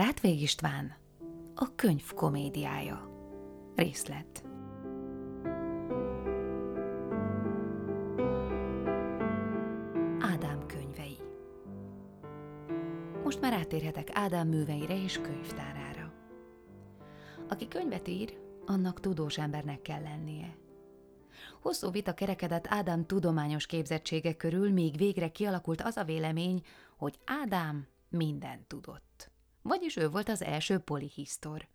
Rátvég István, a könyv komédiája. Részlet. Ádám könyvei Most már átérhetek Ádám műveire és könyvtárára. Aki könyvet ír, annak tudós embernek kell lennie. Hosszú vita kerekedett Ádám tudományos képzettsége körül, míg végre kialakult az a vélemény, hogy Ádám mindent tudott. Vagyis ő volt az első polihisztor.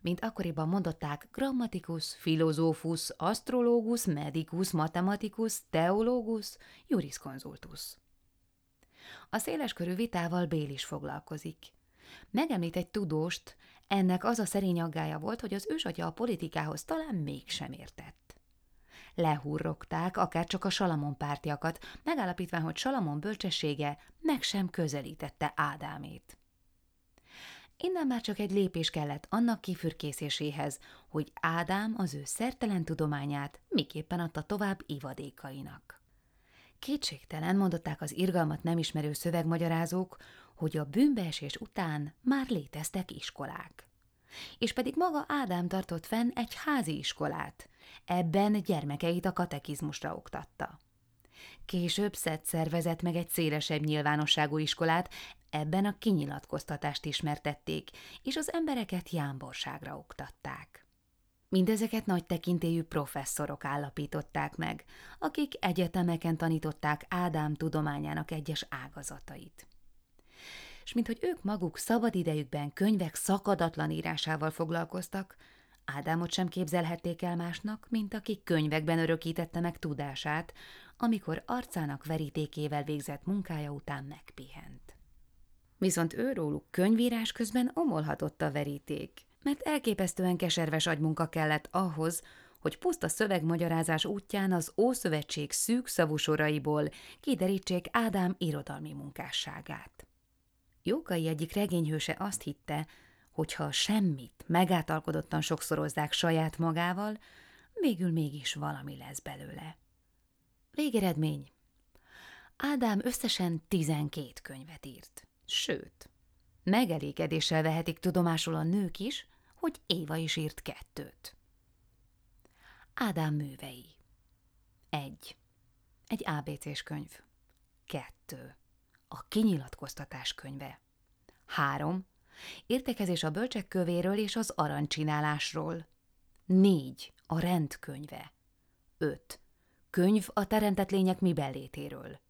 Mint akkoriban mondották, grammatikus, filozófus, asztrológus, medikus, matematikus, teológus, juriskonzultus. A széleskörű vitával Bél is foglalkozik. Megemlít egy tudóst, ennek az a szerény aggája volt, hogy az ősatya a politikához talán mégsem értett. Lehurrogták akár csak a Salamon pártiakat, megállapítván, hogy Salamon bölcsessége meg sem közelítette Ádámét. Innen már csak egy lépés kellett annak kifürkészéséhez, hogy Ádám az ő szertelen tudományát miképpen adta tovább ivadékainak. Kétségtelen mondották az irgalmat nem ismerő szövegmagyarázók, hogy a bűnbeesés után már léteztek iskolák. És pedig maga Ádám tartott fenn egy házi iskolát, ebben gyermekeit a katekizmusra oktatta. Később szett szervezett meg egy szélesebb nyilvánosságú iskolát, ebben a kinyilatkoztatást ismertették, és az embereket jámborságra oktatták. Mindezeket nagy tekintélyű professzorok állapították meg, akik egyetemeken tanították Ádám tudományának egyes ágazatait. És minthogy ők maguk szabadidejükben könyvek szakadatlan írásával foglalkoztak, Ádámot sem képzelhették el másnak, mint aki könyvekben örökítette meg tudását, amikor arcának verítékével végzett munkája után megpihent. Viszont őróluk könyvírás közben omolhatott a veríték, mert elképesztően keserves agymunka kellett ahhoz, hogy puszta szövegmagyarázás útján az Ószövetség szűk szavú soraiból kiderítsék Ádám irodalmi munkásságát. Jókai egyik regényhőse azt hitte, hogy ha semmit megátalkodottan sokszorozzák saját magával, végül mégis valami lesz belőle. Végeredmény. Ádám összesen 12 könyvet írt. Sőt, megelégedéssel vehetik tudomásul a nők is, hogy Éva is írt kettőt. Ádám művei. Egy. Egy ABC-s könyv. Kettő. A kinyilatkoztatás könyve. Három. Értekezés a bölcsek kövéről és az arancsinálásról. Négy. A rendkönyve. Öt. Könyv a teremtett lények mibenlétéről.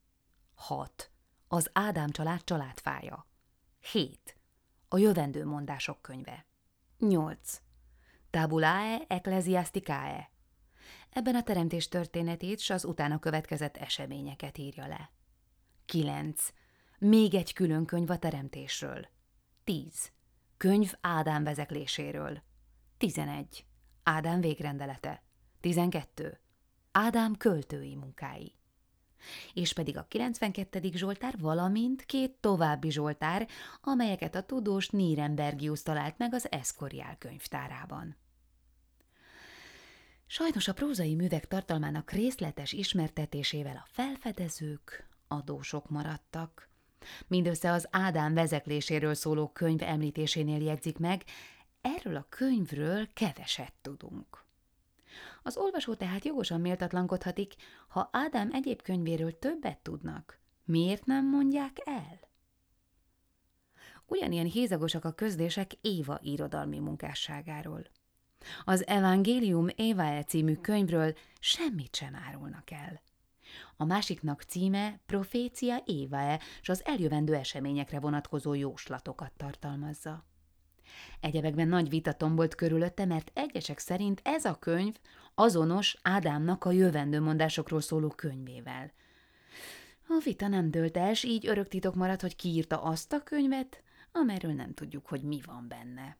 6. Az Ádám család családfája. 7. A jövendő mondások könyve. 8. Tabulae ecclesiasticae. Ebben a teremtés történetét s az utána következett eseményeket írja le. 9. Még egy külön könyv a teremtésről. 10. Könyv Ádám vezekléséről. 11. Ádám végrendelete. 12. Ádám költői munkái. És pedig a 92. Zsoltár, valamint két további Zsoltár, amelyeket a tudós Nierenbergius talált meg az Eszkoriál könyvtárában. Sajnos a prózai művek tartalmának részletes ismertetésével a felfedezők adósok maradtak. Mindössze az Ádám vezekléséről szóló könyv említésénél jegyzik meg, erről a könyvről keveset tudunk. Az olvasó tehát jogosan méltatlankodhatik, ha Ádám egyéb könyvéről többet tudnak. Miért nem mondják el? Ugyanilyen hézagosak a közdések Éva irodalmi munkásságáról. Az Evangélium Évae című könyvről semmit sem árulnak el. A másiknak címe Profécia Évae, és az eljövendő eseményekre vonatkozó jóslatokat tartalmazza. Egyebekben nagy vita tombolt körülötte, mert egyesek szerint ez a könyv azonos Ádámnak a jövendő mondásokról szóló könyvével. A vita nem dőlt el, így örök titok maradt, hogy kiírta azt a könyvet, amelyről nem tudjuk, hogy mi van benne.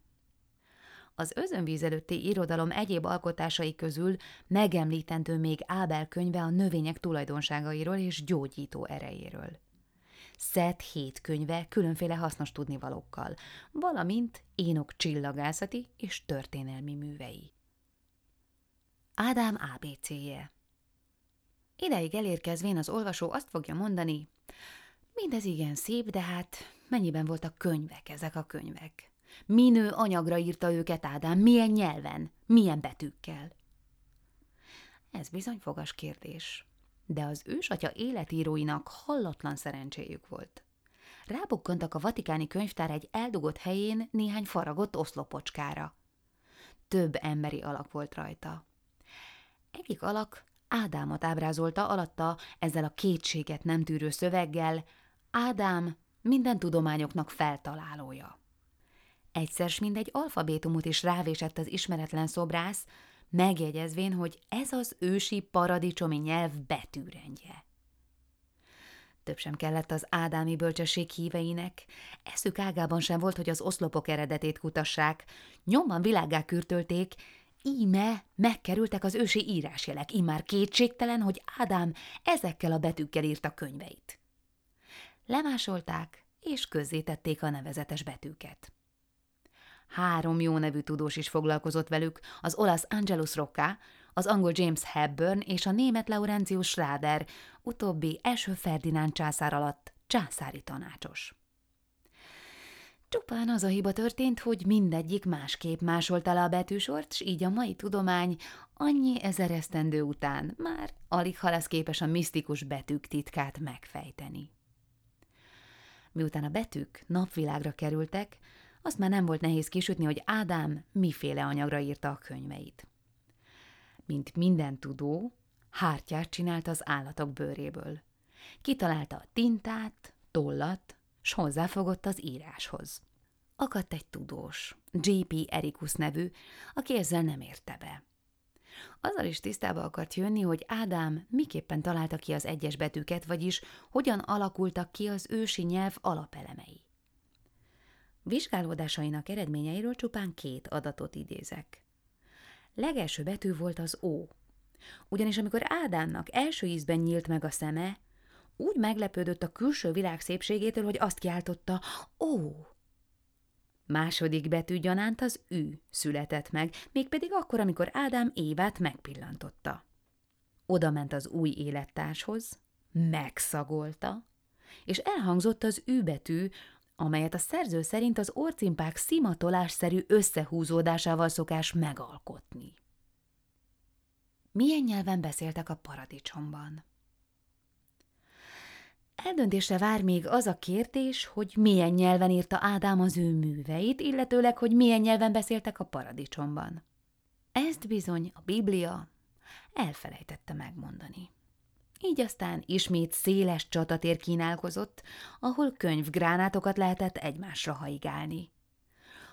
Az özönvíz előtti irodalom egyéb alkotásai közül megemlítendő még Ábel könyve a növények tulajdonságairól és gyógyító erejéről. Szet hét könyve különféle hasznos tudnivalókkal, valamint Énok csillagászati és történelmi művei. Ádám ABC-je Ideig elérkezvén az olvasó azt fogja mondani, Mindez igen szép, de hát mennyiben voltak könyvek ezek a könyvek? Minő anyagra írta őket Ádám, milyen nyelven, milyen betűkkel? Ez bizony fogas kérdés. De az ősatya életíróinak hallatlan szerencséjük volt. Rábukkantak a vatikáni könyvtár egy eldugott helyén néhány faragott oszlopocskára. Több emberi alak volt rajta. Egyik alak Ádámot ábrázolta alatta ezzel a kétséget nem tűrő szöveggel, Ádám minden tudományoknak feltalálója. Egyszer s mindegy alfabétumot is rávésett az ismeretlen szobrász, megjegyezvén, hogy ez az ősi paradicsomi nyelv betűrendje. Több sem kellett az ádámi bölcsesség híveinek, eszük ágában sem volt, hogy az oszlopok eredetét kutassák, nyomban világá kürtölték, íme megkerültek az ősi írásjelek, immár kétségtelen, hogy Ádám ezekkel a betűkkel írta könyveit. Lemásolták, és közzétették a nevezetes betűket. Három jó nevű tudós is foglalkozott velük, az olasz Angelus Rocca, az angol James Hepburn és a német Laurentius Schrader, utóbbi első Ferdinánd császár alatt császári tanácsos. Csupán az a hiba történt, hogy mindegyik másképp másolta le a betűsort, s így a mai tudomány annyi ezer esztendő után már alig ha lesz képes a misztikus betűk titkát megfejteni. Miután a betűk napvilágra kerültek, azt már nem volt nehéz kisütni, hogy Ádám miféle anyagra írta a könyveit. Mint minden tudó, hártyát csinált az állatok bőréből. Kitalálta a tintát, tollat, s hozzáfogott az íráshoz. Akadt egy tudós, J.P. Erikus nevű, aki ezzel nem érte be. Azzal is tisztába akart jönni, hogy Ádám miképpen találta ki az egyes betűket, vagyis hogyan alakultak ki az ősi nyelv alapelemei. Vizsgálódásainak eredményeiről csupán két adatot idézek. Legelső betű volt az O. Ugyanis amikor Ádámnak első ízben nyílt meg a szeme, úgy meglepődött a külső világ szépségétől, hogy azt kiáltotta, ó! Második betű gyanánt az Ü született meg, mégpedig akkor, amikor Ádám Évát megpillantotta. Oda ment az új élettárshoz, megszagolta, és elhangzott az Ü betű, amelyet a szerző szerint az orcimpák szimatolásszerű összehúzódásával szokás megalkotni. Milyen nyelven beszéltek a paradicsomban? Eldöntésre vár még az a kérdés, hogy milyen nyelven írta Ádám az ő műveit, illetőleg, hogy milyen nyelven beszéltek a paradicsomban. Ezt bizony a Biblia elfelejtette megmondani. Így aztán ismét széles csatatér kínálkozott, ahol könyvgránátokat lehetett egymásra haigálni.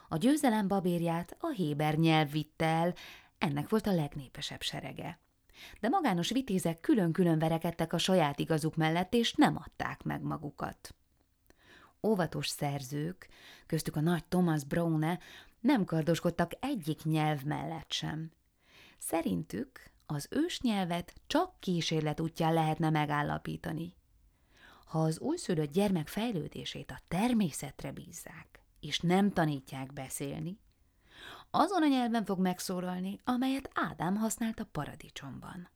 A győzelem babérját a héber nyelv vitte el, ennek volt a legnépesebb serege. De magános vitézek külön-külön verekedtek a saját igazuk mellett, és nem adták meg magukat. Óvatos szerzők, köztük a nagy Thomas Browne, nem kardoskodtak egyik nyelv mellett sem. Szerintük az ősnyelvet csak kísérlet útján lehetne megállapítani. Ha az újszülött gyermek fejlődését a természetre bízzák, és nem tanítják beszélni, azon a nyelven fog megszólalni, amelyet Ádám használt a paradicsomban.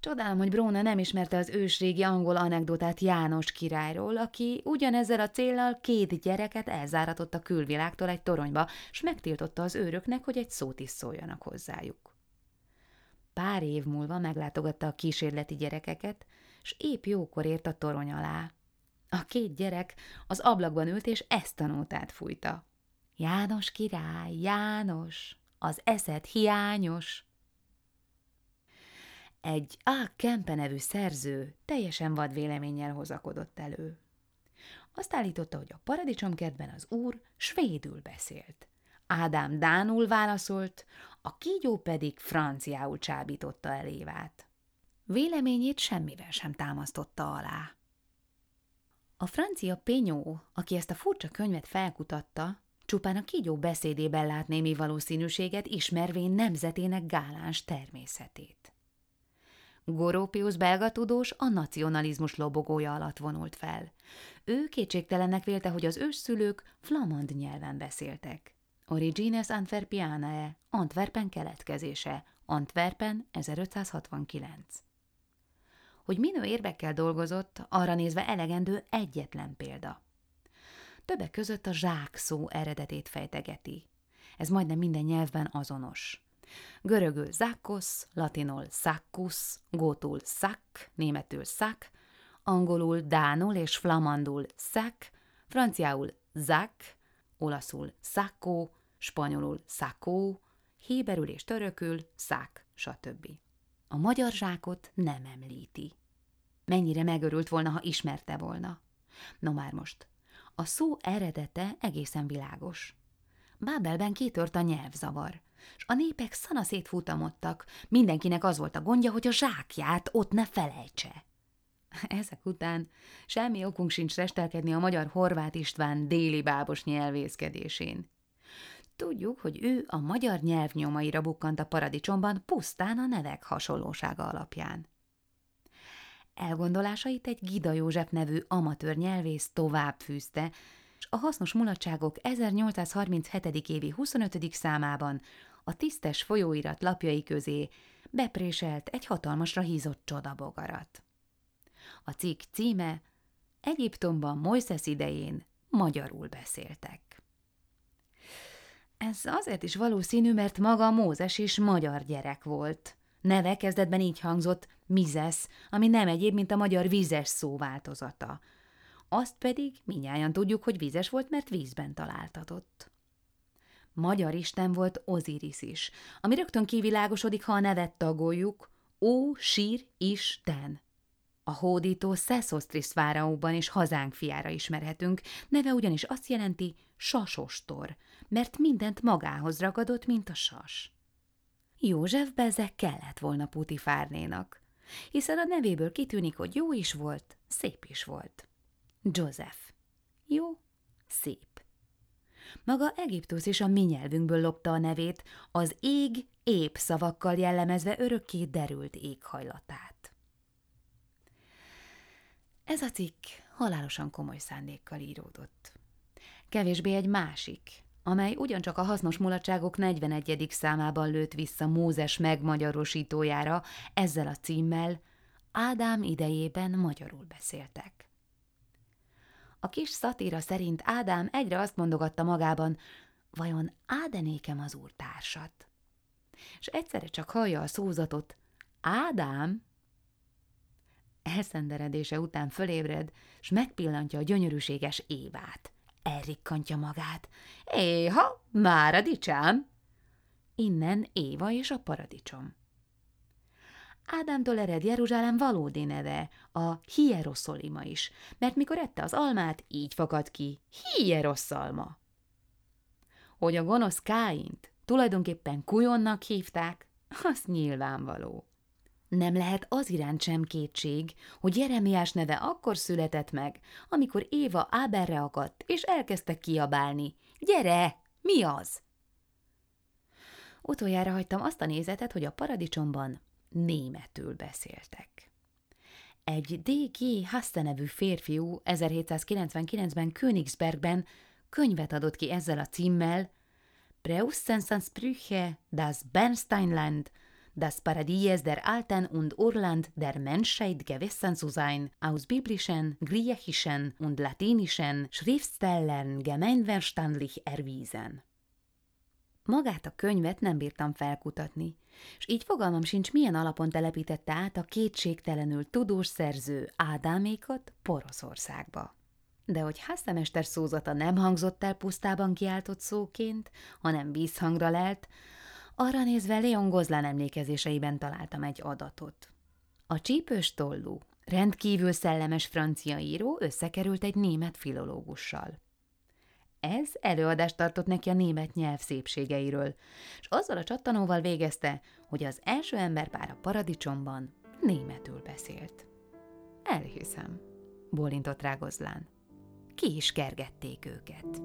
Csodálom, hogy Bróna nem ismerte az ősrégi angol anekdotát János királyról, aki ugyanezzel a céllal két gyereket elzáratott a külvilágtól egy toronyba, s megtiltotta az őröknek, hogy egy szót is szóljanak hozzájuk. Pár év múlva meglátogatta a kísérleti gyerekeket, s épp jókor ért a torony alá. A két gyerek az ablakban ült, és ezt a nótát fújta. János király, János, az eszed hiányos. Egy A. Kempe nevű szerző teljesen vad véleménnyel hozakodott elő. Azt állította, hogy a paradicsomkertben az úr svédül beszélt. Ádám Dánul válaszolt, a kígyó pedig franciául csábította el. Véleményét semmivel sem támasztotta alá. A francia Penyó, aki ezt a furcsa könyvet felkutatta, csupán a kígyó beszédében lát némi valószínűséget, ismervén nemzetének gáláns természetét. Gorópius belga tudós a nacionalizmus lobogója alatt vonult fel. Ő kétségtelennek vélte, hogy az ősszülők flamand nyelven beszéltek. Origines Antwerpianae, Antwerpen keletkezése, Antwerpen 1569. Hogy minő érvekkel dolgozott, arra nézve elegendő egyetlen példa. Többek között a zsák szó eredetét fejtegeti. Ez majdnem minden nyelvben azonos. Görögül zákkosz, latinul szakkusz, gótul szak, németül szak, angolul, dánul és flamandul szak, franciául zak, olaszul szakó, spanyolul szakó, héberül és törökül szák, stb. A magyar zsákot nem említi. Mennyire megörült volna, ha ismerte volna. No már most, a szó eredete egészen világos. Bábelben kitört a nyelvzavar, és a népek szana szétfutamodtak, mindenkinek az volt a gondja, hogy a zsákját ott ne felejtse. Ezek után semmi okunk sincs restelkedni a magyar Horváth István déli bábos nyelvészkedésén. Tudjuk, hogy ő a magyar nyelv nyomaira bukkant a paradicsomban pusztán a nevek hasonlósága alapján. Elgondolásait egy Gida József nevű amatőr nyelvész tovább fűzte, és a hasznos mulatságok 1837. évi 25. számában a tisztes folyóirat lapjai közé bepréselt egy hatalmasra hízott csodabogarat. A cikk címe Egyiptomban Moises idején magyarul beszéltek. Ez azért is valószínű, mert maga Mózes is magyar gyerek volt. Neve kezdetben így hangzott Mizesz, ami nem egyéb, mint a magyar vízes szó változata. Azt pedig minnyáján tudjuk, hogy vízes volt, mert vízben találtatott. Magyar isten volt Oziris is, ami rögtön kivilágosodik, ha a nevet tagoljuk, Ó, sír, isten. A hódító Szeszosztris fáraóban és hazánk fiára ismerhetünk, neve ugyanis azt jelenti sasostor, mert mindent magához ragadott, mint a sas. József Bezek kellett volna Putifárnénak, hiszen a nevéből kitűnik, hogy jó is volt, szép is volt. Joseph. Jó, szép. Maga Egyiptus is a mi nyelvünkből lopta a nevét, az ég ép szavakkal jellemezve örökké derült éghajlatát. Ez a cikk halálosan komoly szándékkal íródott. Kevésbé egy másik, amely ugyancsak a hasznos mulatságok 41. számában lőtt vissza Mózes megmagyarosítójára ezzel a címmel Ádám idejében magyarul beszéltek. A kis szatíra szerint Ádám egyre azt mondogatta magában, vajon ádenékem az úrtársat? És egyszerre csak hallja a szózatot, Ádám? Elszenderedése után fölébred, s megpillantja a gyönyörűséges Évát – elrikkantja magát. Éha, már a dicsám! Innen Éva és a paradicsom. Ádámtól ered Jeruzsálem valódi neve, a Hieroszolima is, mert mikor ette az almát, így fakad ki, Hieroszalma. Hogy a gonosz Káint tulajdonképpen kujonnak hívták, az nyilvánvaló. Nem lehet az iránt sem kétség, hogy Jeremiás neve akkor született meg, amikor Éva Áberre akadt, és elkezdte kiabálni. Gyere, mi az? Utoljára hagytam azt a nézetet, hogy a paradicsomban németül beszéltek. Egy D.G. Hasse nevű férfiú 1799-ben Königsbergben könyvet adott ki ezzel a címmel Sprüche das Bernsteinland das Paradies der Alten und Urland der Menschheit gewissen zu sein, aus biblischen, griechischen und latinischen Schriftstellern gemeinverstandlich erwiesen. Magát a könyvet nem bírtam felkutatni, és így fogalmam sincs, milyen alapon telepítette át a kétségtelenül tudós szerző Ádámékat Poroszországba. De hogy háztemester szózata nem hangzott el pusztában kiáltott szóként, hanem vízhangra lelt, arra nézve Leon Gozlán emlékezéseiben találtam egy adatot. A csípős tollú, rendkívül szellemes francia író összekerült egy német filológussal. Ez előadást tartott neki a német nyelv szépségeiről, és azzal a csattanóval végezte, hogy az első emberpár a paradicsomban németül beszélt. Elhiszem, bólintott rá Gozlán. Ki is kergették őket.